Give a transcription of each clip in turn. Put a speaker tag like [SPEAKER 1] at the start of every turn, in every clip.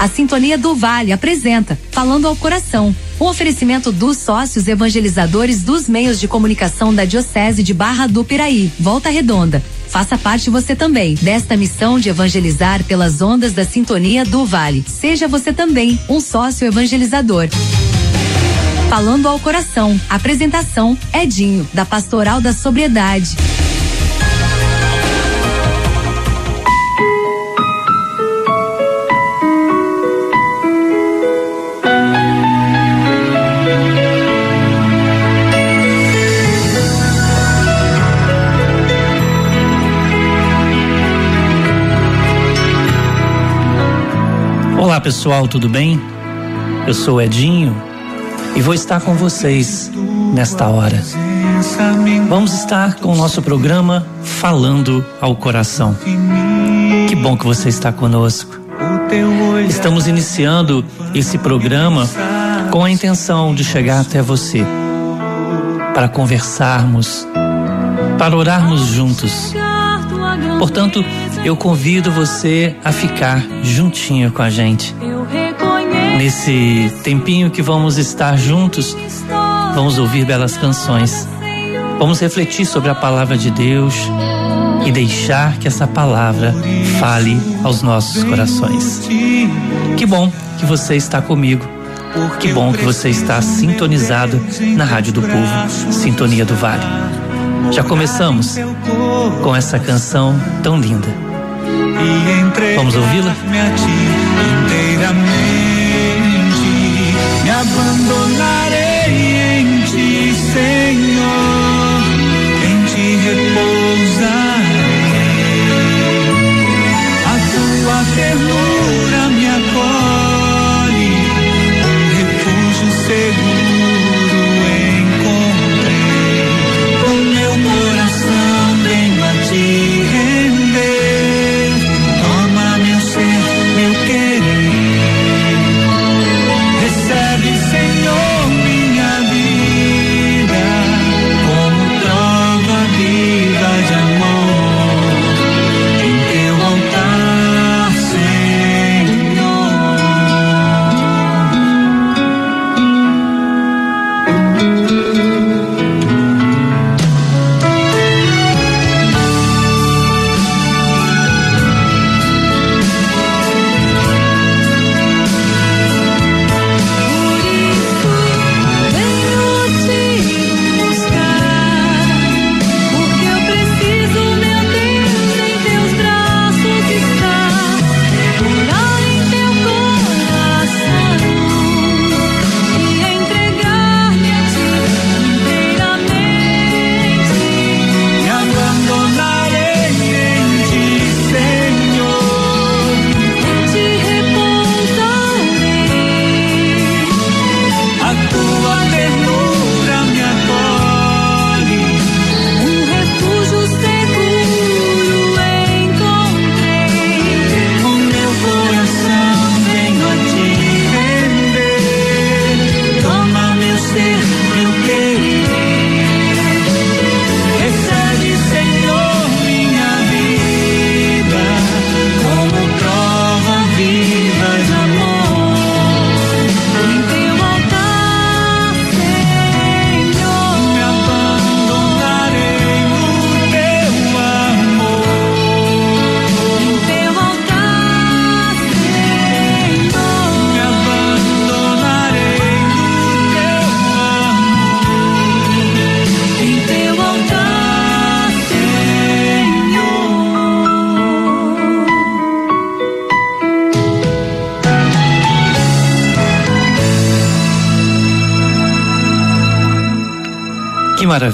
[SPEAKER 1] A Sintonia do Vale apresenta Falando ao Coração. Um oferecimento dos sócios evangelizadores dos meios de comunicação da Diocese de Barra do Piraí, Volta Redonda. Faça parte você também desta missão de evangelizar pelas ondas da Sintonia do Vale. Seja você também um sócio evangelizador. Falando ao Coração. Apresentação: Edinho, da Pastoral da Sobriedade.
[SPEAKER 2] Olá pessoal, tudo bem? Eu sou Edinho e vou estar com vocês nesta hora. Vamos estar com o nosso programa Falando ao Coração. Que bom que você está conosco. Estamos iniciando esse programa com a intenção de chegar até você, para conversarmos, para orarmos juntos. Portanto, eu convido você a ficar juntinho com a gente. Nesse tempinho que vamos estar juntos, vamos ouvir belas canções. Vamos refletir sobre a palavra de Deus e deixar que essa palavra fale aos nossos corações. Que bom que você está comigo. Que bom que você está sintonizado na Rádio do Povo, Sintonia do Vale. Já começamos com essa canção tão linda Vamos ouvi-la?
[SPEAKER 3] inteiramente, me abandonarei em ti, Senhor,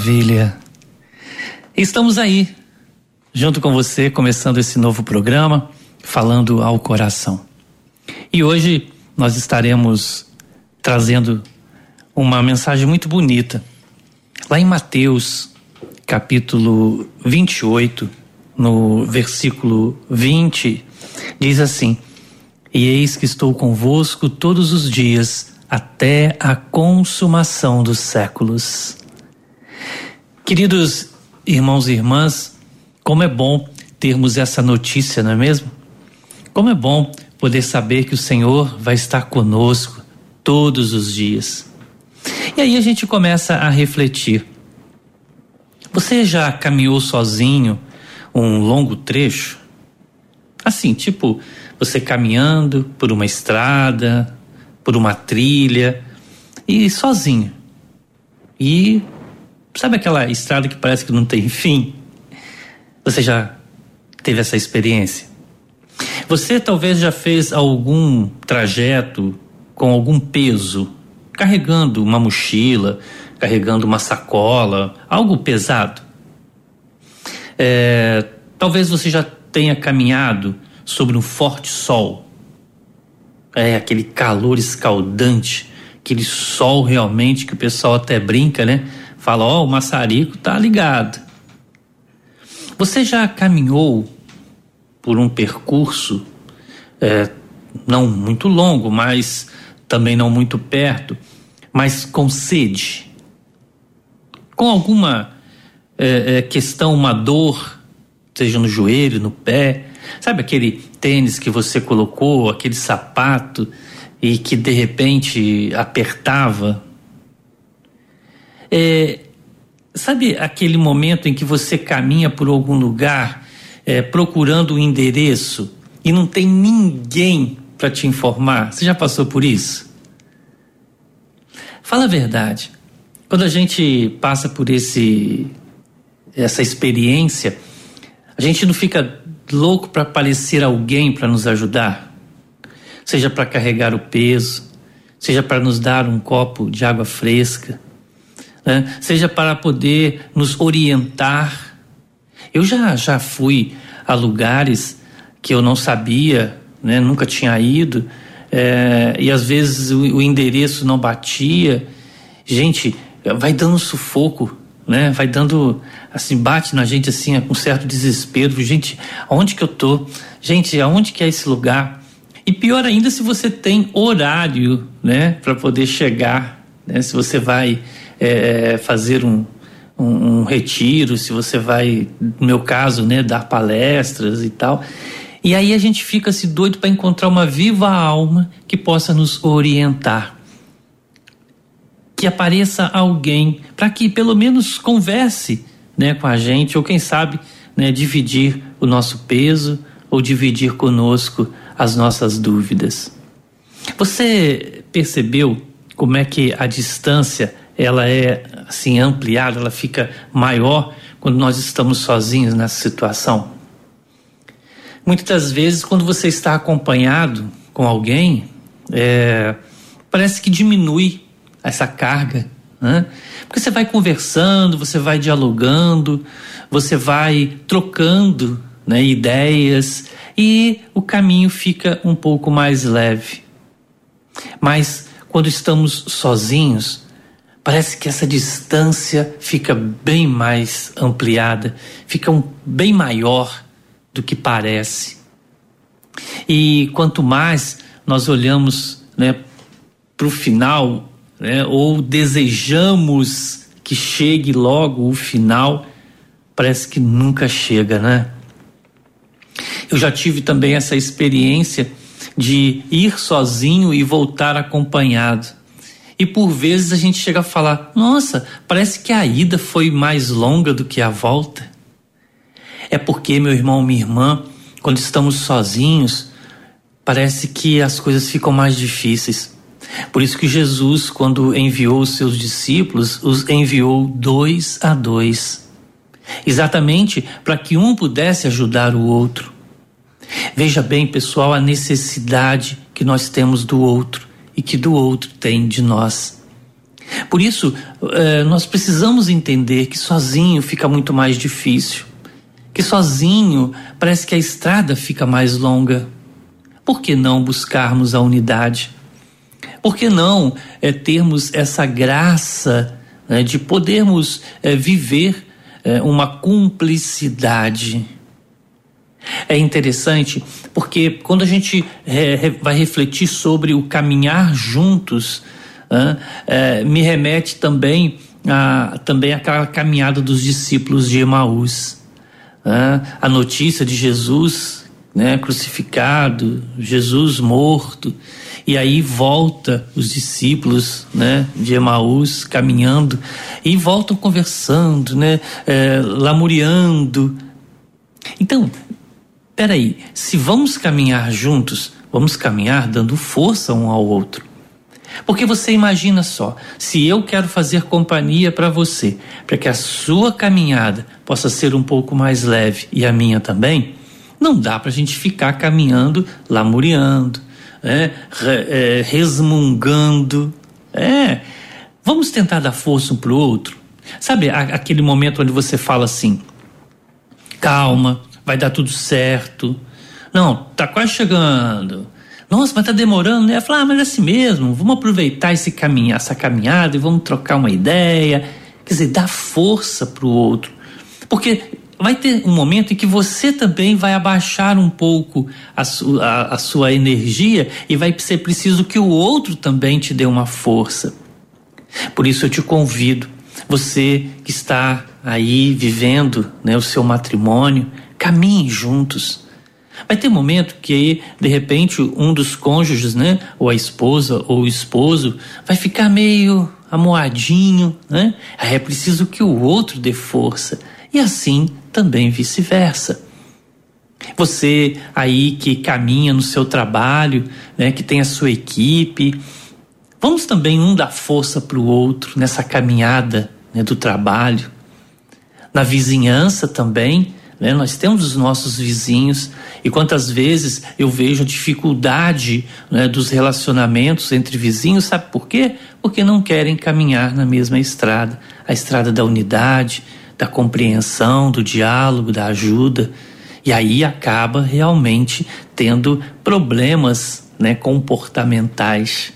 [SPEAKER 2] maravilha! Estamos aí, junto com você, começando esse novo programa, falando ao coração. E hoje nós estaremos trazendo uma mensagem muito bonita. Lá em Mateus, capítulo 28, no versículo 20, diz assim: E eis que estou convosco todos os dias até a consumação dos séculos. Queridos irmãos e irmãs, como é bom termos essa notícia, não é mesmo? Como é bom poder saber que o Senhor vai estar conosco todos os dias. E aí a gente começa a refletir. Você já caminhou sozinho um longo trecho? Assim, tipo, você caminhando por uma estrada, por uma trilha e sozinho. E sabe aquela estrada que parece que não tem fim? Você já teve essa experiência? Você talvez já fez algum trajeto com algum peso, carregando uma mochila, carregando uma sacola, algo pesado. É, talvez você já tenha caminhado sobre um forte sol. É aquele calor escaldante, aquele sol realmente que o pessoal até brinca, né? Fala, ó, oh, o maçarico tá ligado. Você já caminhou por um percurso é, não muito longo, mas também não muito perto, mas com sede, com alguma é, é, questão, uma dor, seja no joelho, no pé, sabe aquele tênis que você colocou, aquele sapato e que de repente apertava? É, sabe aquele momento em que você caminha por algum lugar é, procurando um endereço e não tem ninguém para te informar? Você já passou por isso? Fala a verdade. Quando a gente passa por esse essa experiência, a gente não fica louco para aparecer alguém para nos ajudar, seja para carregar o peso, seja para nos dar um copo de água fresca, né? seja para poder nos orientar. Eu já já fui a lugares que eu não sabia, né? nunca tinha ido, é, e às vezes o, o endereço não batia. Gente, vai dando sufoco, né? Vai dando assim, bate na gente assim, com certo desespero. Gente, aonde que eu tô? Gente, aonde que é esse lugar? E pior ainda se você tem horário, né, para poder chegar, né? Se você vai é, fazer um, um, um, retiro, se você vai, no meu caso, né, dar palestras e tal. E aí a gente fica se doido para encontrar uma viva alma que possa nos orientar que apareça alguém para que pelo menos converse né, com a gente, ou quem sabe né, dividir o nosso peso ou dividir conosco as nossas dúvidas. Você percebeu como é que a distância ela é assim ampliada, ela fica maior quando nós estamos sozinhos nessa situação? Muitas das vezes, quando você está acompanhado com alguém, é, parece que diminui essa carga, né? Porque você vai conversando, você vai dialogando, você vai trocando né, ideias e o caminho fica um pouco mais leve. Mas quando estamos sozinhos, parece que essa distância fica bem mais ampliada, fica um, bem maior do que parece. E quanto mais nós olhamos né, para o final, né, ou desejamos que chegue logo o final, parece que nunca chega, né? Eu já tive também essa experiência de ir sozinho e voltar acompanhado. E por vezes a gente chega a falar: nossa, parece que a ida foi mais longa do que a volta. É porque, meu irmão, minha irmã, quando estamos sozinhos, parece que as coisas ficam mais difíceis. Por isso que Jesus, quando enviou os seus discípulos, os enviou dois a dois, exatamente para que um pudesse ajudar o outro. Veja bem, pessoal, a necessidade que nós temos do outro e que do outro tem de nós. Por isso, eh, nós precisamos entender que sozinho fica muito mais difícil, que sozinho parece que a estrada fica mais longa. Por que não buscarmos a unidade? Por que não é, termos essa graça né, de podermos é, viver é, uma cumplicidade? É interessante porque quando a gente é, vai refletir sobre o caminhar juntos, é, me remete também a também aquela caminhada dos discípulos de Emaús. a notícia de Jesus né, crucificado, Jesus morto, e aí volta os discípulos, né, de Emaús caminhando e voltam conversando, né, é, lamuriando. Então, peraí, se vamos caminhar juntos, vamos caminhar dando força um ao outro. Porque você imagina só, se eu quero fazer companhia para você, para que a sua caminhada possa ser um pouco mais leve e a minha também, não dá para a gente ficar caminhando, lamuriando, né, é, resmungando. É, vamos tentar dar força um para o outro. Sabe aquele momento onde você fala assim: calma, vai dar tudo certo. Não, tá quase chegando. Nossa, mas tá demorando, né? Falar, ah, mas é assim mesmo, vamos aproveitar esse caminho, essa caminhada e vamos trocar uma ideia. Quer dizer, dar força para o outro. Porque vai ter um momento em que você também vai abaixar um pouco a, su, a, a sua energia e vai ser preciso que o outro também te dê uma força. Por isso eu te convido, você que está aí vivendo né, o seu matrimônio, caminhem juntos Vai ter momento que, de repente, um dos cônjuges, né, ou a esposa ou o esposo, vai ficar meio amoadinho, né? Aí é preciso que o outro dê força. E assim também vice-versa. Você aí que caminha no seu trabalho, né, que tem a sua equipe, vamos também um dar força para o outro nessa caminhada né, do trabalho. Na vizinhança também, né? Nós temos os nossos vizinhos e quantas vezes eu vejo dificuldade né, dos relacionamentos entre vizinhos, sabe por quê? Porque não querem caminhar na mesma estrada a estrada da unidade, da compreensão, do diálogo, da ajuda. E aí acaba realmente tendo problemas né, comportamentais.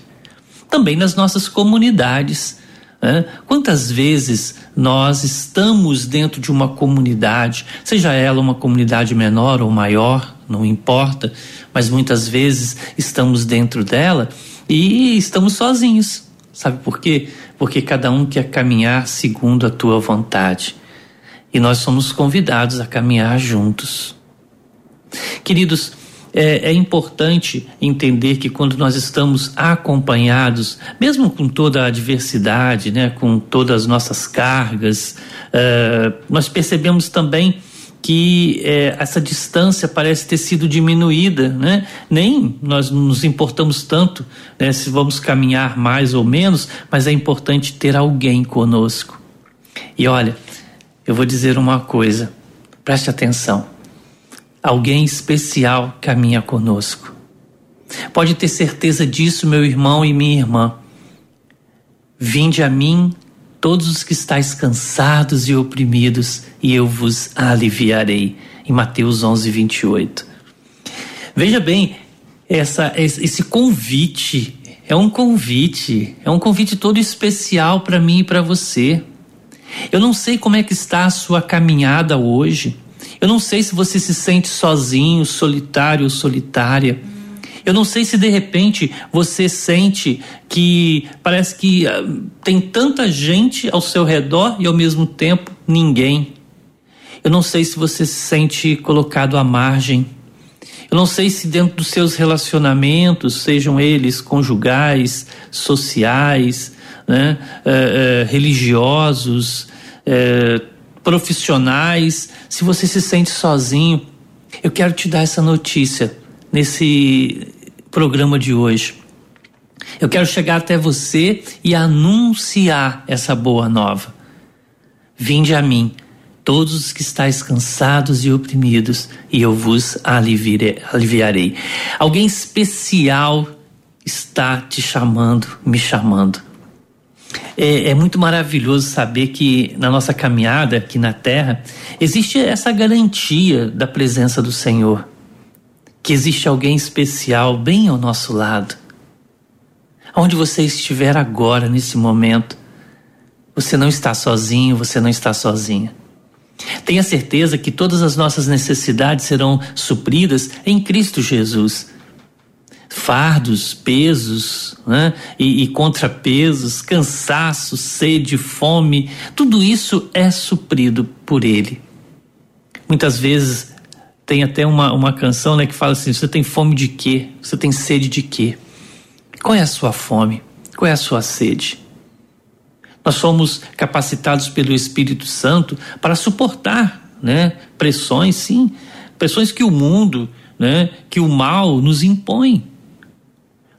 [SPEAKER 2] Também nas nossas comunidades né? Quantas vezes nós estamos dentro de uma comunidade, seja ela uma comunidade menor ou maior, não importa, mas muitas vezes estamos dentro dela e estamos sozinhos. Sabe por quê? Porque cada um quer caminhar segundo a tua vontade. E nós somos convidados a caminhar juntos. Queridos, é, é, importante entender que quando nós estamos acompanhados, mesmo com toda a adversidade, né, com todas as nossas cargas, uh, nós percebemos também que é, essa distância parece ter sido diminuída, né? Nem nós nos importamos tanto né, se vamos caminhar mais ou menos, mas é importante ter alguém conosco. E olha, eu vou dizer uma coisa, preste atenção alguém especial caminha conosco. Pode ter certeza disso, meu irmão e minha irmã. Vinde a mim, todos os que estáis cansados e oprimidos, e eu vos aliviarei. Em Mateus 11, 28. Veja bem, essa, esse convite é um convite, é um convite todo especial para mim e para você. Eu não sei como é que está a sua caminhada hoje. Eu não sei se você se sente sozinho, solitário ou solitária. Eu não sei se de repente você sente que parece que uh, tem tanta gente ao seu redor e ao mesmo tempo ninguém. Eu não sei se você se sente colocado à margem. Eu não sei se dentro dos seus relacionamentos, sejam eles conjugais, sociais, né, uh, uh, religiosos, profissionais, se você se sente sozinho, eu quero te dar essa notícia nesse programa de hoje. Eu quero chegar até você e anunciar essa boa nova. Vinde a mim, todos os que estáis cansados e oprimidos, e eu vos aliviarei. Alguém especial está te chamando, me chamando. É, é, muito maravilhoso saber que na nossa caminhada aqui na Terra existe essa garantia da presença do Senhor, que existe alguém especial bem ao nosso lado. Onde você estiver agora, nesse momento, você não está sozinho, você não está sozinha. Tenha certeza que todas as nossas necessidades serão supridas em Cristo Jesus fardos, pesos né? e, e contrapesos, cansaço, sede, fome, tudo isso é suprido por Ele. Muitas vezes tem até uma, uma canção né, que fala assim: você tem fome de quê? Você tem sede de quê? Qual é a sua fome? Qual é a sua sede? Nós somos capacitados pelo Espírito Santo para suportar né, pressões, sim, pressões que o mundo, né, que o mal nos impõe.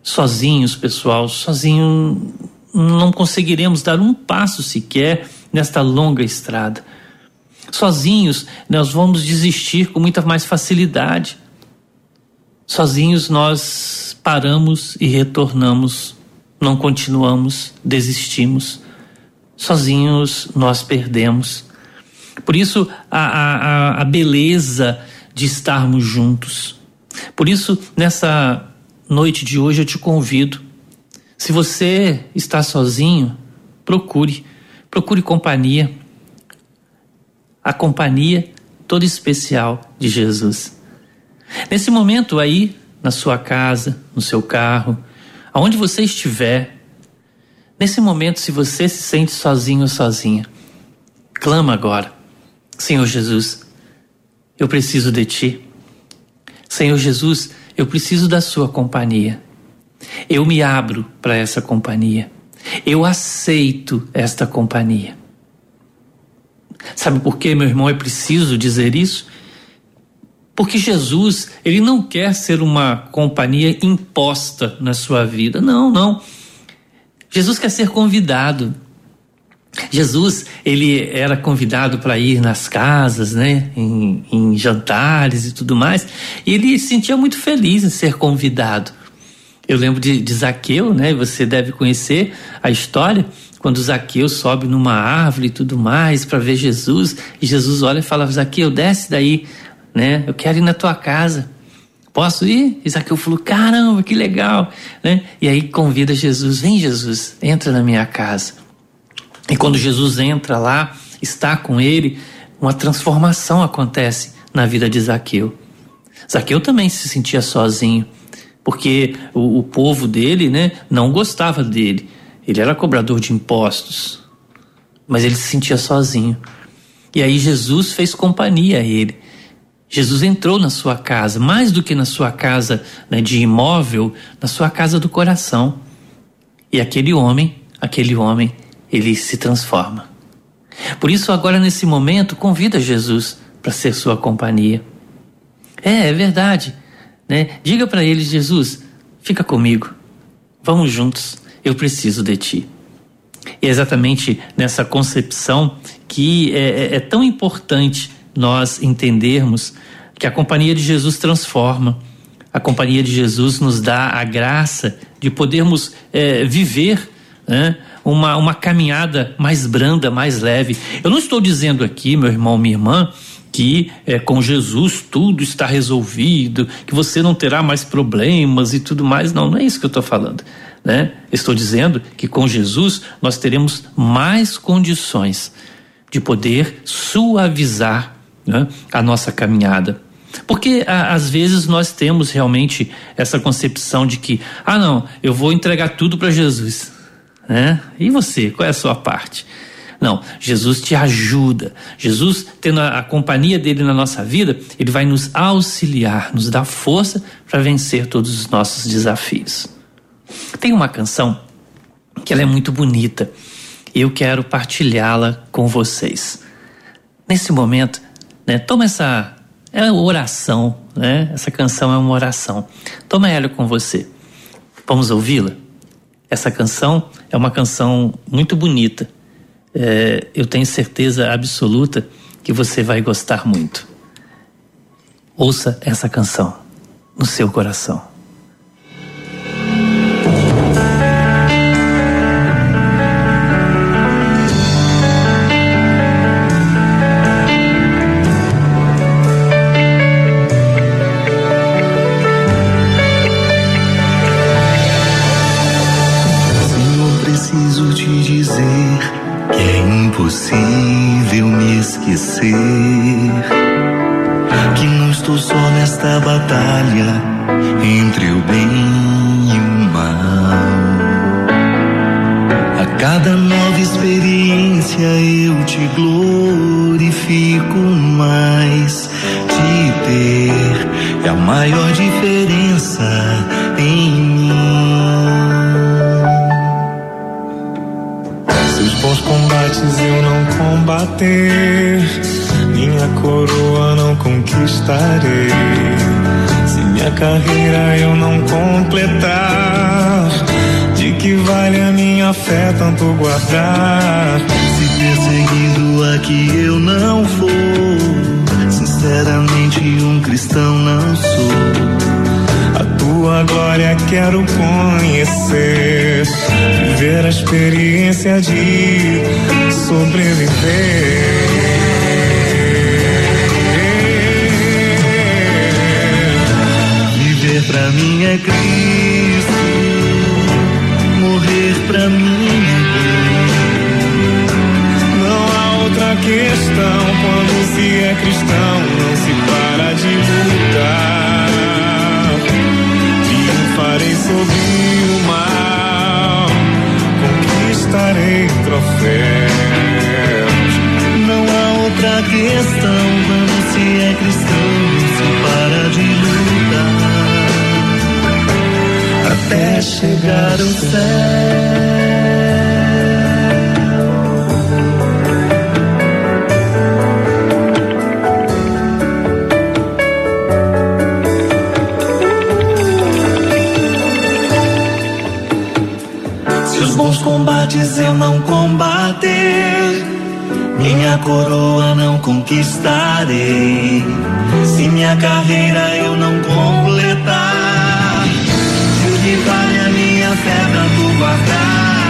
[SPEAKER 2] Sozinhos, pessoal, sozinho não conseguiremos dar um passo sequer nesta longa estrada. Sozinhos, nós vamos desistir com muita mais facilidade. Sozinhos, nós paramos e retornamos, não continuamos, desistimos. Sozinhos, nós perdemos. Por isso, a, a, a beleza de estarmos juntos. Por isso, nessa noite de hoje, eu te convido. Se você está sozinho, procure, procure companhia a companhia toda especial de Jesus. Nesse momento aí, na sua casa, no seu carro, aonde você estiver, nesse momento, se você se sente sozinho ou sozinha, clama agora: Senhor Jesus, eu preciso de ti. Senhor Jesus, eu preciso da sua companhia. Eu me abro para essa companhia. Eu aceito esta companhia. Sabe por que, meu irmão, é preciso dizer isso? Porque Jesus, ele não quer ser uma companhia imposta na sua vida. Não, não. Jesus quer ser convidado. Jesus, ele era convidado para ir nas casas, né, em, em, jantares e tudo mais, e ele se sentia muito feliz em ser convidado. Eu lembro de, de Zaqueu, né, você deve conhecer a história, quando Zaqueu sobe numa árvore e tudo mais para ver Jesus, e Jesus olha e fala: Zaqueu, desce daí, né? Eu quero ir na tua casa. Posso ir? E Zaqueu falou: caramba, que legal, né? E aí convida Jesus: vem, Jesus, entra na minha casa. E quando Jesus entra lá, está com ele, uma transformação acontece na vida de Zaqueu. Zaqueu também se sentia sozinho, porque o, o povo dele, né, não gostava dele. Ele era cobrador de impostos, mas ele se sentia sozinho. E aí Jesus fez companhia a ele. Jesus entrou na sua casa, mais do que na sua casa né, de imóvel, na sua casa do coração. E aquele homem, aquele homem, ele se transforma. Por isso, agora nesse momento, convida Jesus para ser sua companhia. É, é verdade. Né? Diga para ele, Jesus, fica comigo. Vamos juntos eu preciso de ti. E é exatamente nessa concepção que é, é, é tão importante nós entendermos que a companhia de Jesus transforma. A companhia de Jesus nos dá a graça de podermos é, viver né, uma, uma caminhada mais branda, mais leve. Eu não estou dizendo aqui, meu irmão, minha irmã, que é, com Jesus tudo está resolvido, que você não terá mais problemas e tudo mais. Não, não é isso que eu estou falando. Né? Estou dizendo que com Jesus nós teremos mais condições de poder suavizar né, a nossa caminhada. Porque a, às vezes nós temos realmente essa concepção de que, ah, não, eu vou entregar tudo para Jesus. Né? E você, qual é a sua parte? Não, Jesus te ajuda. Jesus, tendo a, a, companhia dele na nossa vida, ele vai nos auxiliar, nos dar força para vencer todos os nossos desafios. Tem uma canção que ela é muito bonita e eu quero partilhá-la com vocês. Nesse momento, né, toma essa é oração, né? Essa canção é uma oração. Toma ela com você. Vamos ouvi-la? Essa canção é uma canção muito bonita. É, eu tenho certeza absoluta que você vai gostar muito. Ouça essa canção no seu coração.
[SPEAKER 4] Fé tanto guardar?
[SPEAKER 5] Se perseguido aqui eu não for, sinceramente um cristão não sou.
[SPEAKER 4] A tua glória quero conhecer, viver a experiência de sobreviver.
[SPEAKER 5] Viver pra mim é Cristo, pra mim
[SPEAKER 4] Não há outra questão quando se é cristão, não se para de lutar. Triunfarei sobre o mal, conquistarei troféus.
[SPEAKER 5] Não há outra questão quando se é cristão, não se para de lutar até chegar ao céu. Se os bons combates eu não combater, minha coroa não conquistarei. Se minha carreira eu não completar, vale a minha fé pra tu guardar,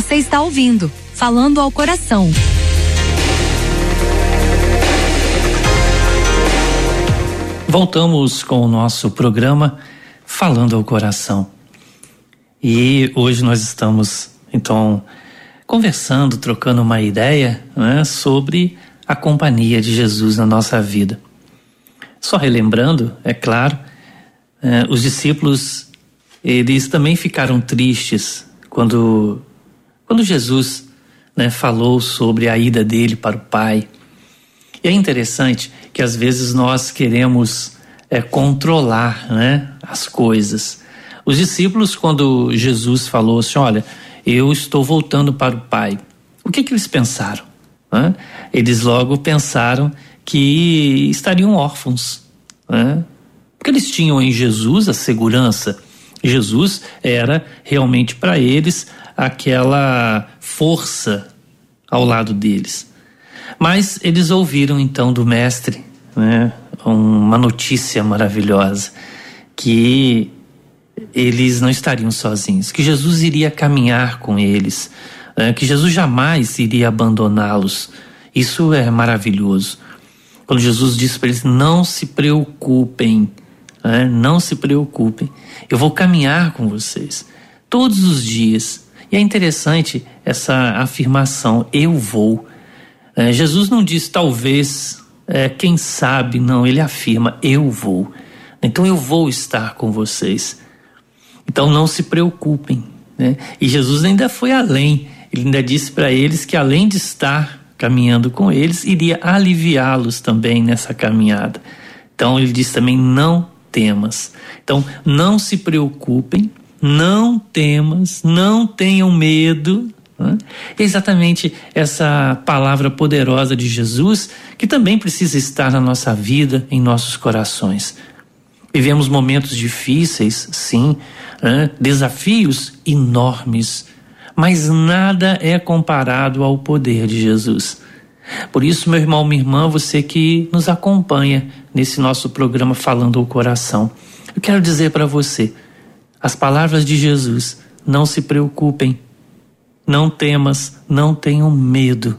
[SPEAKER 1] Você está ouvindo Falando ao Coração.
[SPEAKER 2] Voltamos com o nosso programa Falando ao Coração. E hoje nós estamos, então, conversando, trocando uma ideia né, sobre a companhia de Jesus na nossa vida. Só relembrando, é claro, eh, os discípulos, eles também ficaram tristes quando, quando Jesus né, falou sobre a ida dele para o Pai. E é interessante que às vezes nós queremos é, controlar né, as coisas. Os discípulos, quando Jesus falou assim: Olha, eu estou voltando para o Pai, o que, que eles pensaram? Né? Eles logo pensaram que estariam órfãos, né? porque eles tinham em Jesus a segurança. Jesus era realmente para eles aquela força ao lado deles. Mas eles ouviram então do Mestre né, uma notícia maravilhosa: que eles não estariam sozinhos, que Jesus iria caminhar com eles, né, que Jesus jamais iria abandoná-los. Isso é maravilhoso. Quando Jesus disse para eles: não se preocupem, né, não se preocupem, eu vou caminhar com vocês todos os dias. E é interessante essa afirmação: eu vou. É, Jesus não diz talvez, é, quem sabe, não, ele afirma: eu vou. Então eu vou estar com vocês. Então não se preocupem. Né? E Jesus ainda foi além. Ele ainda disse para eles que além de estar caminhando com eles, iria aliviá-los também nessa caminhada. Então ele diz também: não temas. Então não se preocupem, não temas, não tenham medo. Né? exatamente essa palavra poderosa de Jesus que também precisa estar na nossa vida, em nossos corações. Vivemos momentos difíceis, sim, né? desafios enormes, mas nada é comparado ao poder de Jesus. Por isso, meu irmão, minha irmã, você que nos acompanha nesse nosso programa Falando ao Coração, eu quero dizer para você as palavras de Jesus: não se preocupem, não temas, não tenham medo.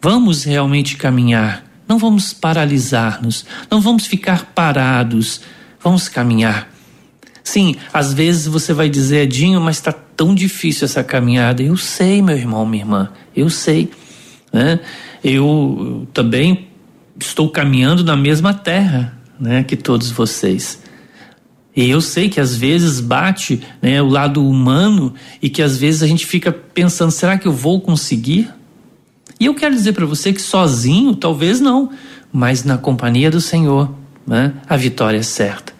[SPEAKER 2] Vamos realmente caminhar, não vamos paralisar-nos, não vamos ficar parados, vamos caminhar. Sim, às vezes você vai dizer, Edinho, mas está tão difícil essa caminhada. Eu sei, meu irmão, minha irmã, eu sei. Né? Eu também estou caminhando na mesma terra né, que todos vocês. E eu sei que às vezes bate né, o lado humano e que às vezes a gente fica pensando: será que eu vou conseguir? E eu quero dizer para você que sozinho, talvez não, mas na companhia do Senhor, né, a vitória é certa.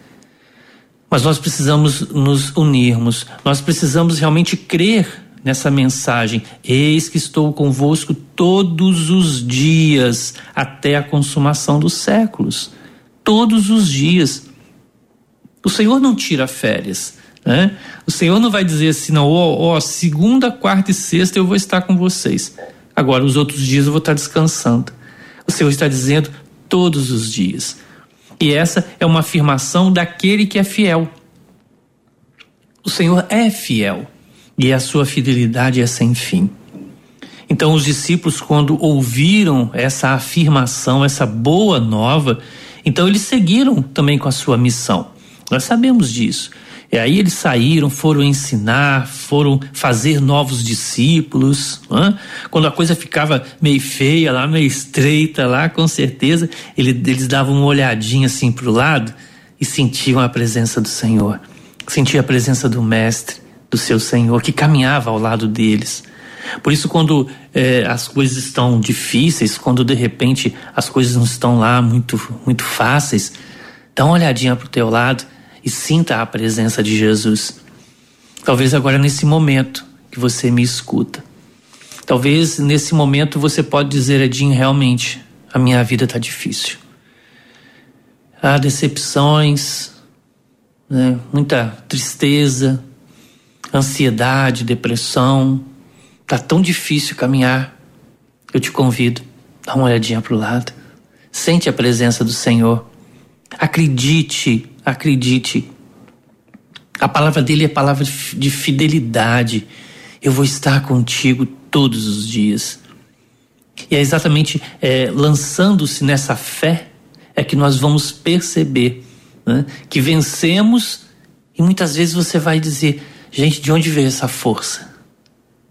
[SPEAKER 2] Mas nós precisamos nos unirmos, nós precisamos realmente crer nessa mensagem: Eis que estou convosco todos os dias, até a consumação dos séculos. Todos os dias. O Senhor não tira férias. Né? O Senhor não vai dizer assim, não, ó, ó, segunda, quarta e sexta eu vou estar com vocês. Agora, os outros dias eu vou estar descansando. O Senhor está dizendo todos os dias. E essa é uma afirmação daquele que é fiel. O Senhor é fiel e a sua fidelidade é sem fim. Então, os discípulos, quando ouviram essa afirmação, essa boa nova, então eles seguiram também com a sua missão. Nós sabemos disso. E aí eles saíram, foram ensinar, foram fazer novos discípulos. Quando a coisa ficava meio feia lá, meio estreita lá, com certeza, ele, eles davam uma olhadinha assim para o lado e sentiam a presença do Senhor. Sentiam a presença do Mestre, do seu Senhor, que caminhava ao lado deles. Por isso, quando é, as coisas estão difíceis, quando de repente as coisas não estão lá muito, muito fáceis, dá uma olhadinha para o teu lado e sinta a presença de Jesus. Talvez agora nesse momento que você me escuta. Talvez nesse momento você pode dizer, Edinho, realmente a minha vida está difícil. Há decepções, né? muita tristeza, ansiedade, depressão. Tá tão difícil caminhar. Eu te convido, dá uma olhadinha para o lado. Sente a presença do Senhor. Acredite Acredite, a palavra dele é palavra de fidelidade. Eu vou estar contigo todos os dias. E é exatamente é, lançando-se nessa fé é que nós vamos perceber né, que vencemos e muitas vezes você vai dizer, gente, de onde veio essa força?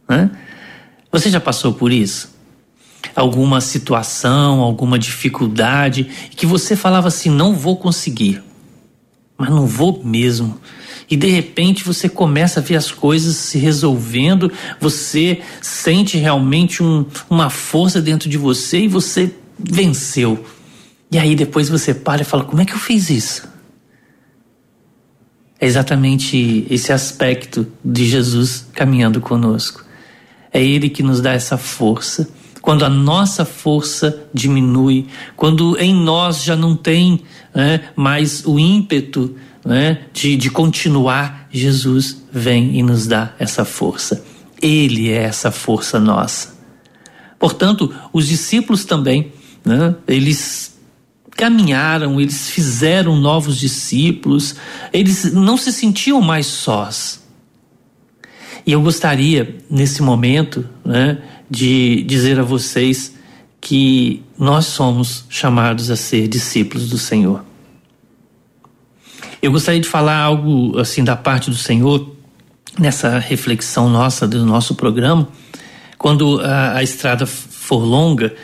[SPEAKER 2] Né? Você já passou por isso? Alguma situação, alguma dificuldade que você falava assim, não vou conseguir mas não vou mesmo. E de repente você começa a ver as coisas se resolvendo, você sente realmente um, uma força dentro de você e você venceu. E aí depois você para e fala: como é que eu fiz isso? É exatamente esse aspecto de Jesus caminhando conosco. É Ele que nos dá essa força quando a nossa força diminui, quando em nós já não tem né, mais o ímpeto né, de, de continuar, Jesus vem e nos dá essa força. Ele é essa força nossa. Portanto, os discípulos também, né, eles caminharam, eles fizeram novos discípulos, eles não se sentiam mais sós. E eu gostaria, nesse momento, né, de dizer a vocês que nós somos chamados a ser discípulos do Senhor. Eu gostaria de falar algo assim da parte do Senhor nessa reflexão nossa do nosso programa, quando a, a estrada for longa,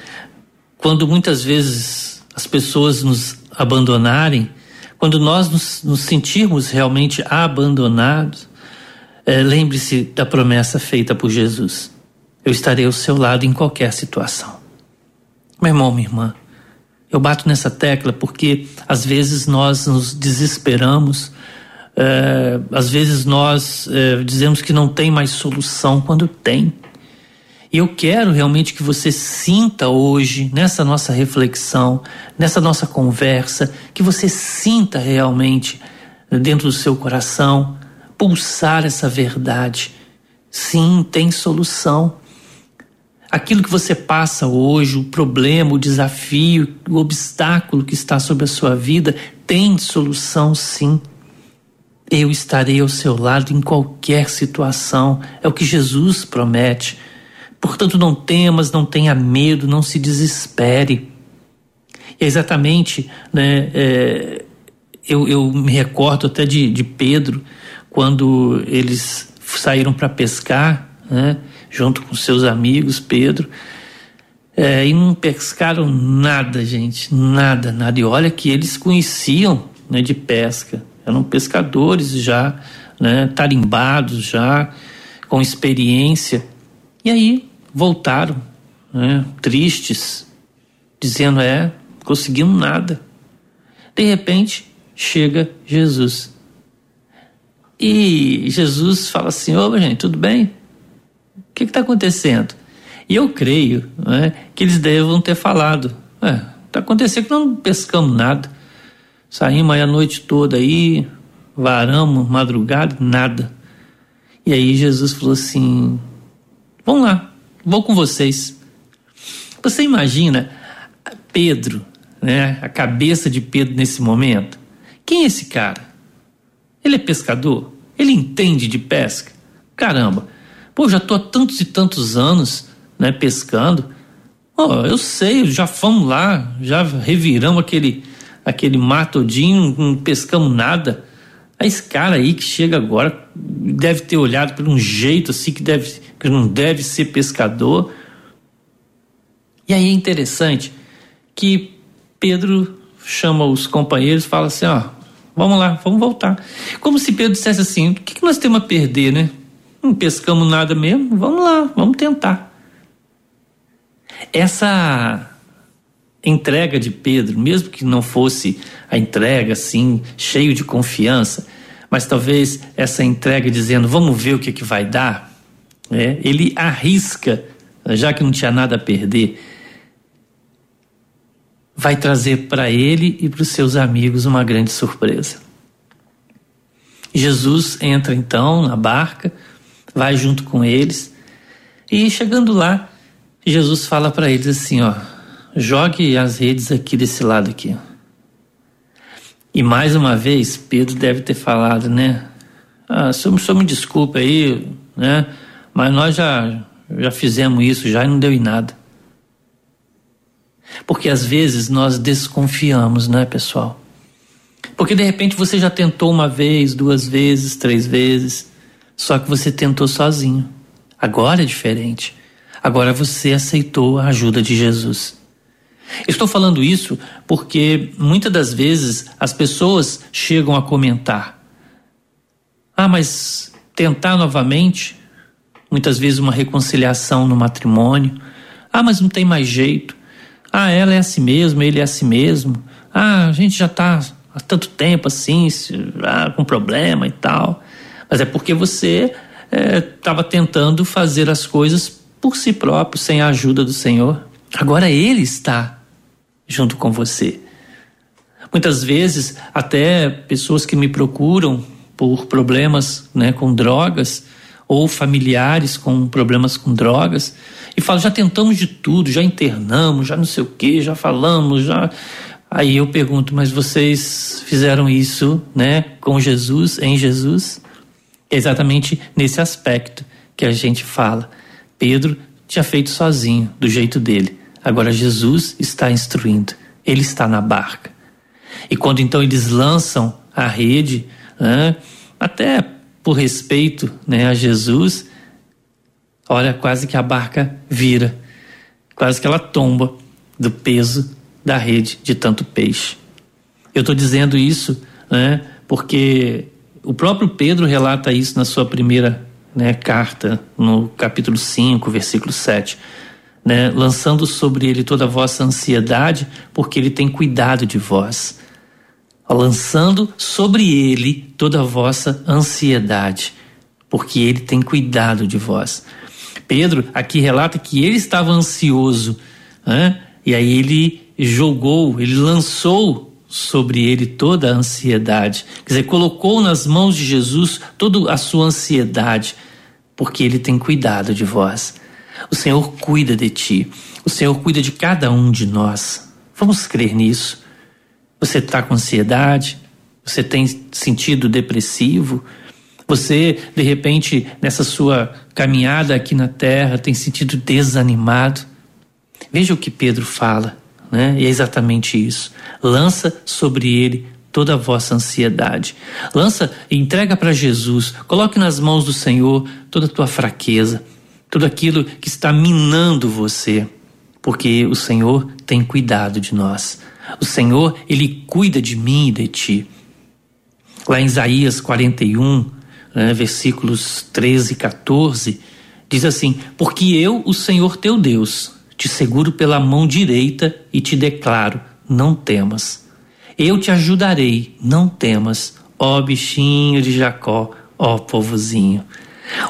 [SPEAKER 2] quando muitas vezes as pessoas nos abandonarem, quando nós nos, nos sentirmos realmente abandonados, é, lembre-se da promessa feita por Jesus. Eu estarei ao seu lado em qualquer situação. Meu irmão, minha irmã, eu bato nessa tecla porque às vezes nós nos desesperamos, é, às vezes nós é, dizemos que não tem mais solução quando tem. E eu quero realmente que você sinta hoje, nessa nossa reflexão, nessa nossa conversa, que você sinta realmente dentro do seu coração pulsar essa verdade. Sim, tem solução. Aquilo que você passa hoje, o problema, o desafio, o obstáculo que está sobre a sua vida, tem solução sim. Eu estarei ao seu lado em qualquer situação, é o que Jesus promete. Portanto, não temas, não tenha medo, não se desespere. É exatamente, né, é, eu, eu, me recordo até de, de Pedro, quando eles saíram para pescar, né, junto com seus amigos, Pedro, é, e não pescaram nada, gente, nada, nada. E olha que eles conheciam né, de pesca, eram pescadores já, né, tarimbados já, com experiência. E aí voltaram, né, tristes, dizendo: É, conseguimos nada. De repente, chega Jesus. E Jesus fala assim: Ô, gente, tudo bem? O que está acontecendo? E eu creio né, que eles devam ter falado: Está acontecendo que não pescamos nada. Saímos aí a noite toda aí, varamos, madrugada, nada. E aí Jesus falou assim: Vamos lá, Vou com vocês. Você imagina Pedro, né? A cabeça de Pedro nesse momento. Quem é esse cara? Ele é pescador? Ele entende de pesca? Caramba, pô, já tô há tantos e tantos anos, né, pescando. Oh, eu sei, já fomos lá, já reviramos aquele aquele mar todinho, não pescamos nada. Esse cara aí que chega agora deve ter olhado por um jeito assim que deve que não deve ser pescador. E aí é interessante que Pedro chama os companheiros fala assim: ó, vamos lá, vamos voltar. Como se Pedro dissesse assim: o que, que nós temos a perder, né? Não pescamos nada mesmo, vamos lá, vamos tentar. Essa entrega de Pedro, mesmo que não fosse a entrega assim, cheio de confiança, mas talvez essa entrega dizendo, vamos ver o que, que vai dar, é, ele arrisca, já que não tinha nada a perder, vai trazer para ele e para os seus amigos uma grande surpresa. Jesus entra então na barca, vai junto com eles e chegando lá, Jesus fala para eles assim, ó, jogue as redes aqui desse lado aqui. E mais uma vez, Pedro deve ter falado, né? Ah, só, me desculpa aí, né? Mas nós já, já fizemos isso, já e não deu em nada. Porque às vezes nós desconfiamos, né, pessoal? Porque de repente você já tentou uma vez, duas vezes, três vezes, só que você tentou sozinho. Agora é diferente. Agora você aceitou a ajuda de Jesus. Estou falando isso porque muitas das vezes as pessoas chegam a comentar: Ah, mas tentar novamente? muitas vezes uma reconciliação no matrimônio. Ah, mas não tem mais jeito. Ah, ela é assim mesmo, ele é assim mesmo. Ah, a gente já está há tanto tempo assim, ah, com problema e tal. Mas é porque você estava é, tentando fazer as coisas por si próprio, sem a ajuda do Senhor. Agora Ele está junto com você. Muitas vezes, até pessoas que me procuram por problemas né, com drogas, ou familiares com problemas com drogas, e falam: já tentamos de tudo, já internamos, já não sei o que, já falamos, já. Aí eu pergunto: mas vocês fizeram isso né, com Jesus, em Jesus? Exatamente nesse aspecto que a gente fala. Pedro tinha feito sozinho, do jeito dele. Agora Jesus está instruindo, ele está na barca. E quando então eles lançam a rede, né, até por respeito né, a Jesus, olha, quase que a barca vira, quase que ela tomba do peso da rede de tanto peixe. Eu estou dizendo isso né, porque o próprio Pedro relata isso na sua primeira né, carta, no capítulo 5, versículo 7 né, lançando sobre ele toda a vossa ansiedade, porque ele tem cuidado de vós. Lançando sobre ele toda a vossa ansiedade, porque ele tem cuidado de vós. Pedro aqui relata que ele estava ansioso, né? e aí ele jogou, ele lançou sobre ele toda a ansiedade. Quer dizer, colocou nas mãos de Jesus toda a sua ansiedade, porque ele tem cuidado de vós. O Senhor cuida de ti. O Senhor cuida de cada um de nós. Vamos crer nisso. Você está com ansiedade? Você tem sentido depressivo? Você, de repente, nessa sua caminhada aqui na terra, tem sentido desanimado? Veja o que Pedro fala, né? E é exatamente isso. Lança sobre ele toda a vossa ansiedade. Lança e entrega para Jesus. Coloque nas mãos do Senhor toda a tua fraqueza tudo aquilo que está minando você, porque o Senhor tem cuidado de nós. O Senhor, ele cuida de mim e de ti. Lá em Isaías 41, né, versículos 13 e 14, diz assim: Porque eu, o Senhor teu Deus, te seguro pela mão direita e te declaro: não temas. Eu te ajudarei, não temas, ó bichinho de Jacó, ó povozinho.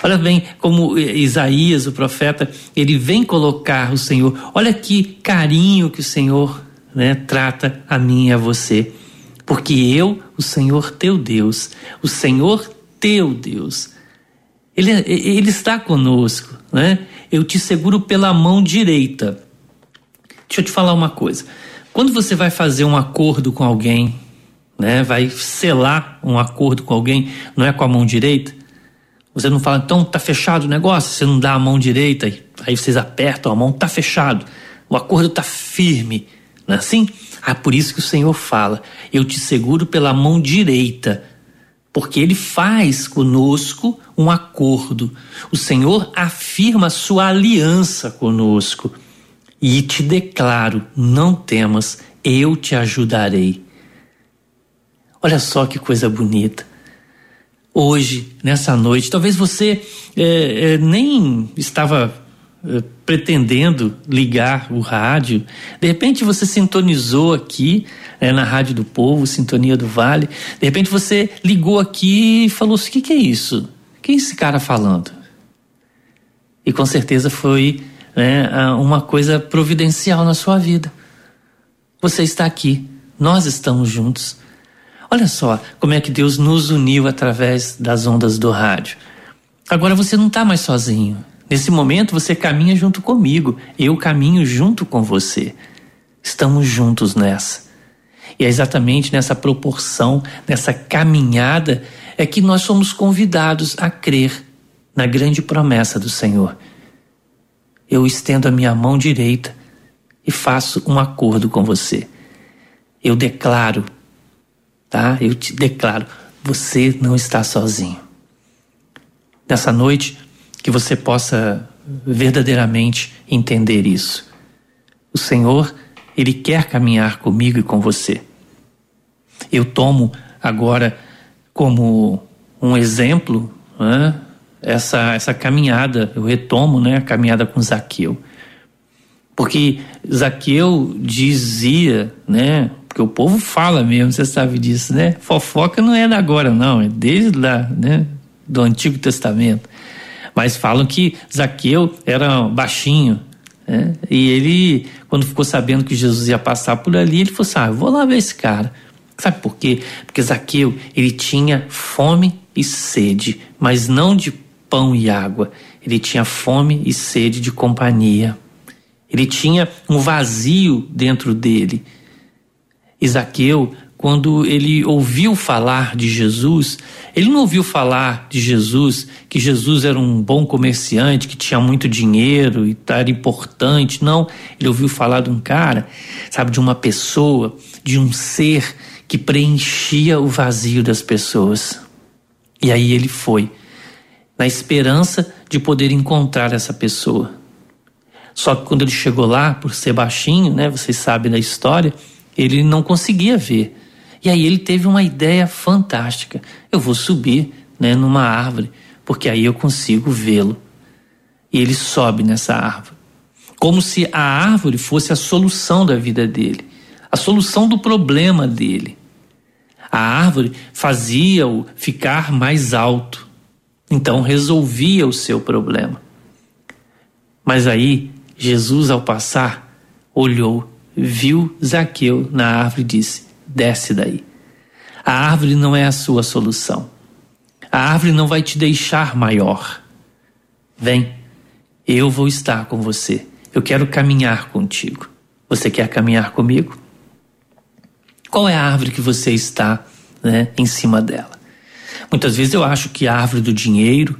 [SPEAKER 2] Olha bem como Isaías, o profeta, ele vem colocar o Senhor. Olha que carinho que o Senhor né, trata a mim e a você. Porque eu, o Senhor teu Deus, o Senhor teu Deus, ele, ele está conosco, né? Eu te seguro pela mão direita. Deixa eu te falar uma coisa. Quando você vai fazer um acordo com alguém, né, vai selar um acordo com alguém, não é com a mão direita? Você não fala, então tá fechado o negócio, você não dá a mão direita, aí vocês apertam a mão, tá fechado. O acordo tá firme, não é assim? Ah, por isso que o Senhor fala: eu te seguro pela mão direita, porque Ele faz conosco um acordo. O Senhor afirma sua aliança conosco e te declaro: não temas, eu te ajudarei. Olha só que coisa bonita hoje, nessa noite. Talvez você é, é, nem estava é, pretendendo ligar o rádio. De repente você sintonizou aqui é, na Rádio do Povo, Sintonia do Vale. De repente você ligou aqui e falou: assim, o que, que é isso? Que é esse cara falando? E com certeza foi né, uma coisa providencial na sua vida. Você está aqui, nós estamos juntos. Olha só como é que Deus nos uniu através das ondas do rádio. Agora você não está mais sozinho. Nesse momento você caminha junto comigo, eu caminho junto com você. Estamos juntos nessa. E é exatamente nessa proporção, nessa caminhada, é que nós somos convidados a crer na grande promessa do Senhor. Eu estendo a minha mão direita e faço um acordo com você. Eu declaro tá? Eu te declaro, você não está sozinho. Nessa noite, que você possa verdadeiramente entender isso. O Senhor, Ele quer caminhar comigo e com você. Eu tomo agora como um exemplo né, essa, essa caminhada, eu retomo né, a caminhada com Zaqueu. Porque Zaqueu dizia, né, porque o povo fala mesmo, você sabe disso, né? Fofoca não é da agora, não, é desde lá, né? Do Antigo Testamento. Mas falam que Zaqueu era baixinho, né? E ele, quando ficou sabendo que Jesus ia passar por ali, ele falou assim: ah, vou lá ver esse cara. Sabe por quê? Porque Zaqueu, ele tinha fome e sede, mas não de pão e água. Ele tinha fome e sede de companhia. Ele tinha um vazio dentro dele. Isaqueu, quando ele ouviu falar de Jesus, ele não ouviu falar de Jesus, que Jesus era um bom comerciante, que tinha muito dinheiro e era importante. Não, ele ouviu falar de um cara, sabe, de uma pessoa, de um ser que preenchia o vazio das pessoas. E aí ele foi, na esperança de poder encontrar essa pessoa. Só que quando ele chegou lá, por ser baixinho, né, vocês sabem da história, ele não conseguia ver. E aí ele teve uma ideia fantástica. Eu vou subir né, numa árvore, porque aí eu consigo vê-lo. E ele sobe nessa árvore. Como se a árvore fosse a solução da vida dele, a solução do problema dele. A árvore fazia-o ficar mais alto, então resolvia o seu problema. Mas aí, Jesus, ao passar, olhou, viu Zaqueu na árvore e disse: desce daí. A árvore não é a sua solução. A árvore não vai te deixar maior. Vem, eu vou estar com você. Eu quero caminhar contigo. Você quer caminhar comigo? Qual é a árvore que você está né, em cima dela? Muitas vezes eu acho que a árvore do dinheiro,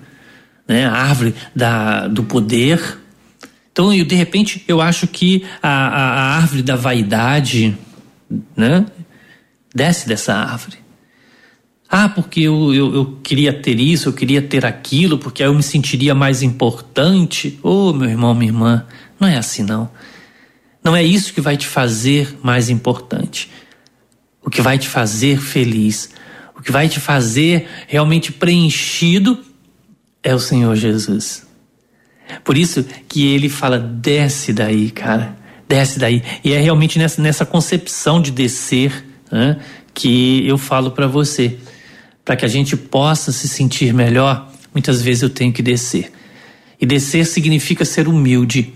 [SPEAKER 2] né, a árvore da, do poder. Então, eu, de repente, eu acho que a, a, a árvore da vaidade, né, Desce dessa árvore. Ah, porque eu, eu, eu, queria ter isso, eu queria ter aquilo, porque aí eu me sentiria mais importante. Oh, meu irmão, minha irmã, não é assim não. Não é isso que vai te fazer mais importante. O que vai te fazer feliz, o que vai te fazer realmente preenchido é o Senhor Jesus. Por isso que ele fala: desce daí, cara, desce daí. E é realmente nessa, nessa concepção de descer né, que eu falo para você. Para que a gente possa se sentir melhor, muitas vezes eu tenho que descer. E descer significa ser humilde,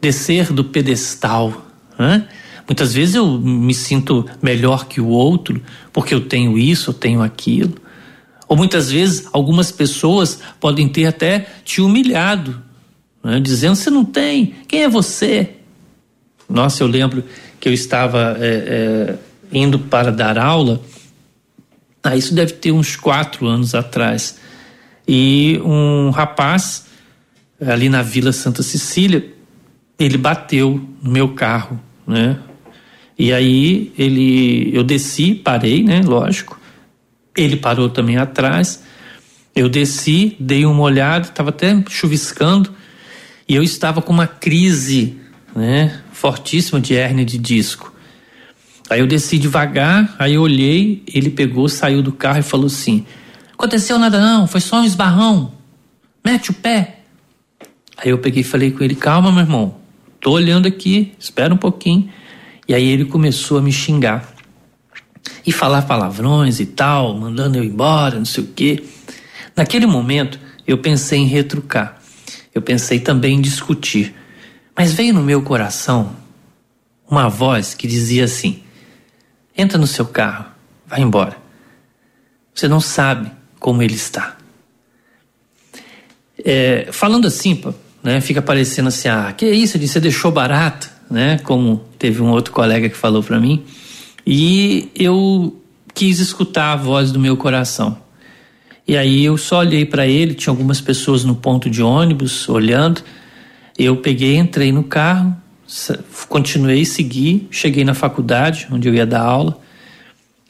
[SPEAKER 2] descer do pedestal. Né? Muitas vezes eu me sinto melhor que o outro porque eu tenho isso, eu tenho aquilo. Ou muitas vezes algumas pessoas podem ter até te humilhado, né? dizendo: você não tem, quem é você? Nossa, eu lembro que eu estava é, é, indo para dar aula, ah, isso deve ter uns quatro anos atrás. E um rapaz, ali na Vila Santa Cecília, ele bateu no meu carro, né? E aí ele, eu desci, parei, né? Lógico. Ele parou também atrás. Eu desci, dei uma olhada, estava até chuviscando, e eu estava com uma crise, né? Fortíssima de hérnia de disco. Aí eu desci devagar, aí eu olhei, ele pegou, saiu do carro e falou assim: Aconteceu nada não, foi só um esbarrão. Mete o pé. Aí eu peguei e falei com ele: Calma, meu irmão, tô olhando aqui, espera um pouquinho. E aí ele começou a me xingar e falar palavrões e tal, mandando eu embora, não sei o quê. Naquele momento eu pensei em retrucar, eu pensei também em discutir, mas veio no meu coração uma voz que dizia assim: Entra no seu carro, vai embora. Você não sabe como ele está. É, falando assim, né, fica parecendo assim, ah, que isso, você deixou barato, né? Como teve um outro colega que falou para mim. E eu quis escutar a voz do meu coração. E aí eu só olhei para ele, tinha algumas pessoas no ponto de ônibus olhando. Eu peguei, entrei no carro, continuei, segui, cheguei na faculdade, onde eu ia dar aula,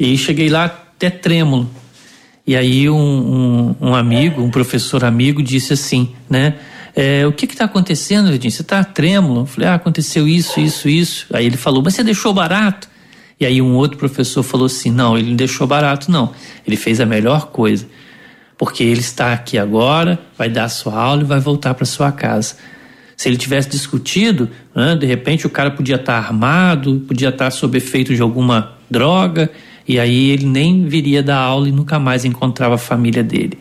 [SPEAKER 2] e cheguei lá até trêmulo. E aí um, um, um amigo, um professor amigo, disse assim, né? É, o que está acontecendo, Edinho? Você está trêmulo? Eu falei, ah, aconteceu isso, isso, isso. Aí ele falou, mas você deixou barato? E aí um outro professor falou assim, não, ele não deixou barato, não. Ele fez a melhor coisa. Porque ele está aqui agora, vai dar a sua aula e vai voltar para sua casa. Se ele tivesse discutido, né, de repente o cara podia estar tá armado, podia estar tá sob efeito de alguma droga, e aí ele nem viria da aula e nunca mais encontrava a família dele.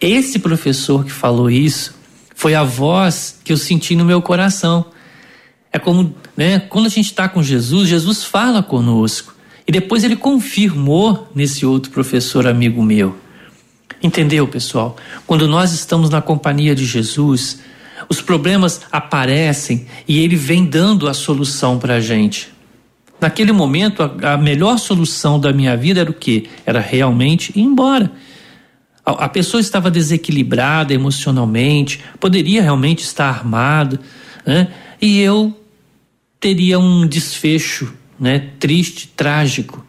[SPEAKER 2] Esse professor que falou isso foi a voz que eu senti no meu coração. É como, né, quando a gente está com Jesus, Jesus fala conosco. E depois ele confirmou nesse outro professor amigo meu. Entendeu, pessoal? Quando nós estamos na companhia de Jesus, os problemas aparecem e ele vem dando a solução para a gente. Naquele momento, a, a, melhor solução da minha vida era o quê? Era realmente ir embora. A, pessoa estava desequilibrada emocionalmente, poderia realmente estar armada, né? e eu teria um desfecho né? triste, trágico.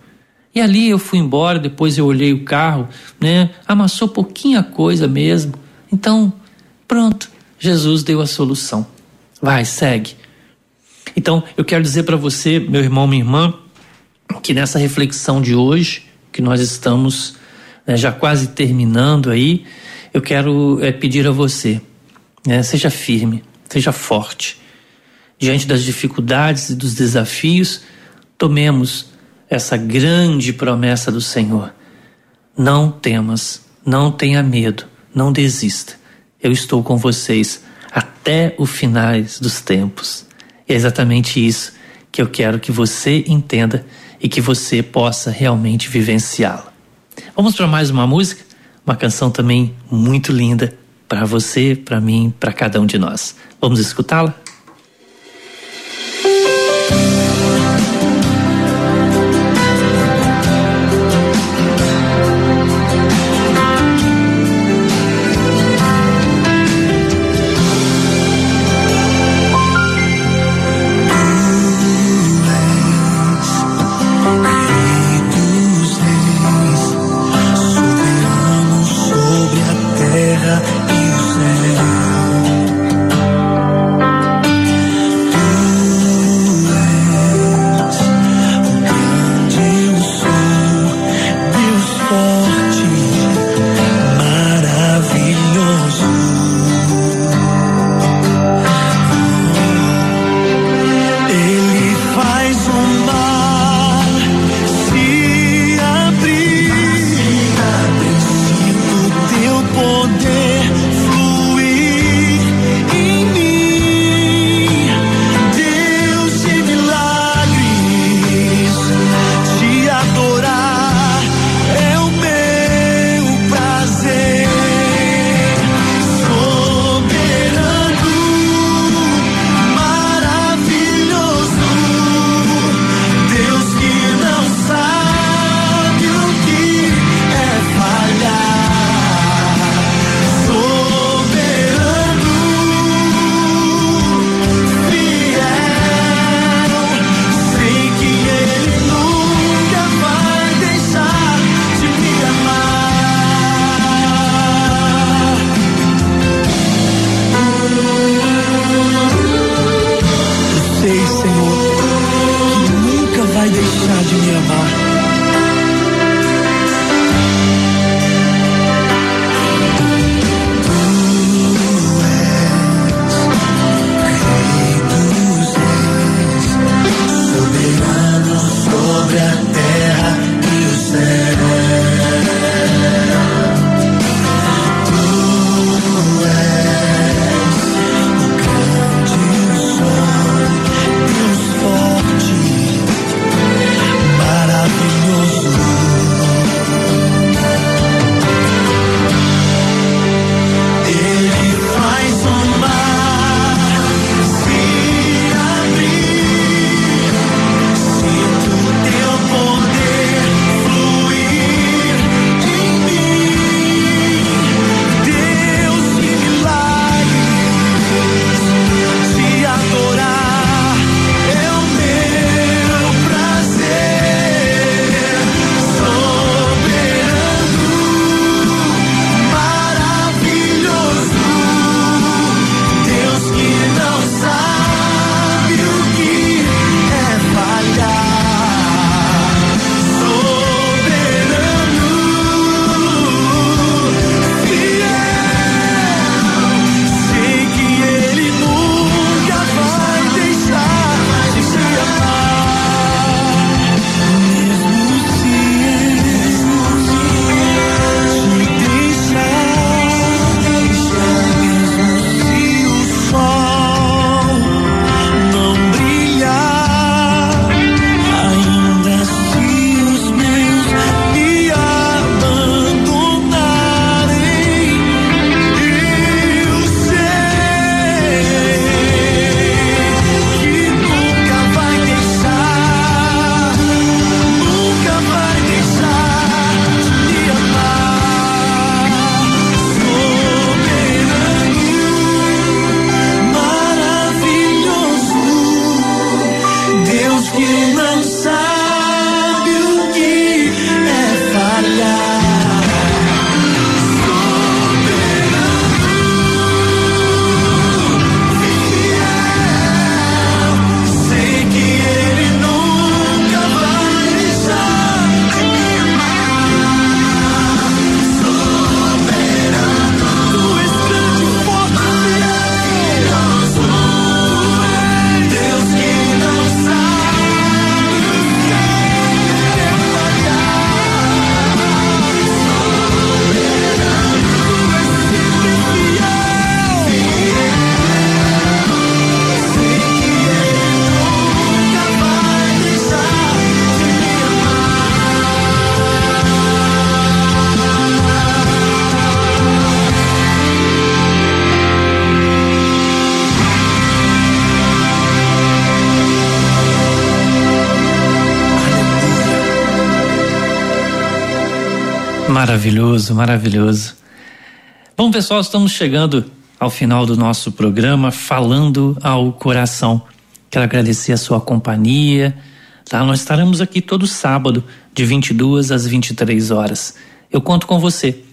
[SPEAKER 2] E ali eu fui embora, depois eu olhei o carro, né? Amassou pouquinha coisa mesmo. Então, pronto, Jesus deu a solução. Vai, segue. Então, eu quero dizer para você, meu irmão, minha irmã, que nessa reflexão de hoje, que nós estamos né, já quase terminando aí, eu quero é, pedir a você, né, seja firme, seja forte. Diante das dificuldades e dos desafios, tomemos essa grande promessa do Senhor. Não temas, não tenha medo, não desista. Eu estou com vocês até o finais dos tempos. É exatamente isso que eu quero que você entenda e que você possa realmente vivenciá-la. Vamos para mais uma música? Uma canção também muito linda para você, para mim, para cada um de nós. Vamos escutá-la? Maravilhoso, maravilhoso. Bom, pessoal, estamos chegando ao final do nosso programa falando ao coração. Quero agradecer a sua companhia. Tá? Nós estaremos aqui todo sábado, de 22 às 23 horas. Eu conto com você.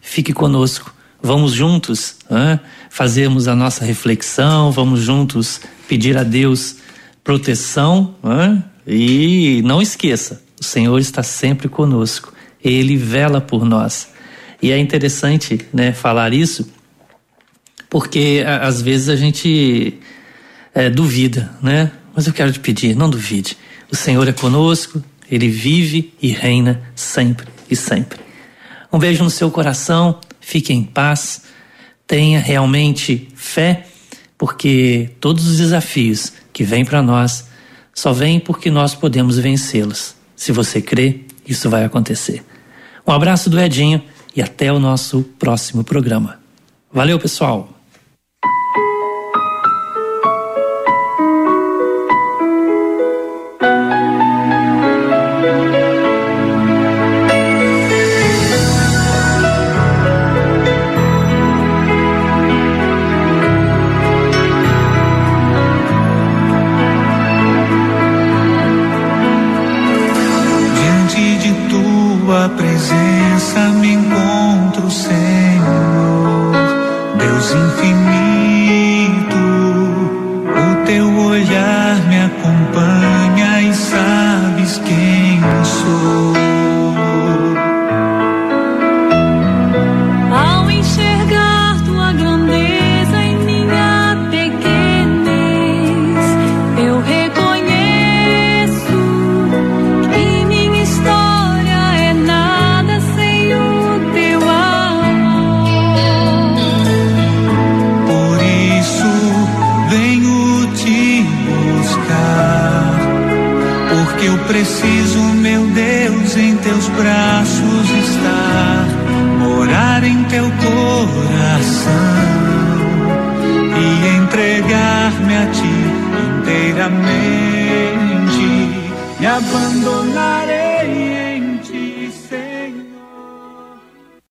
[SPEAKER 2] Fique conosco. Vamos juntos hein? fazermos a nossa reflexão, vamos juntos pedir a Deus proteção e não esqueça, o Senhor está sempre conosco. Ele vela por nós. E é interessante né, falar isso, porque às vezes a gente é, duvida, né? Mas eu quero te pedir, não duvide. O Senhor é conosco, Ele vive e reina sempre e sempre. Um beijo no seu coração, fique em paz, tenha realmente fé, porque todos os desafios que vêm para nós só vêm porque nós podemos vencê-los. Se você crê, isso vai acontecer. Um abraço do Edinho e até o nosso próximo programa. Valeu, pessoal!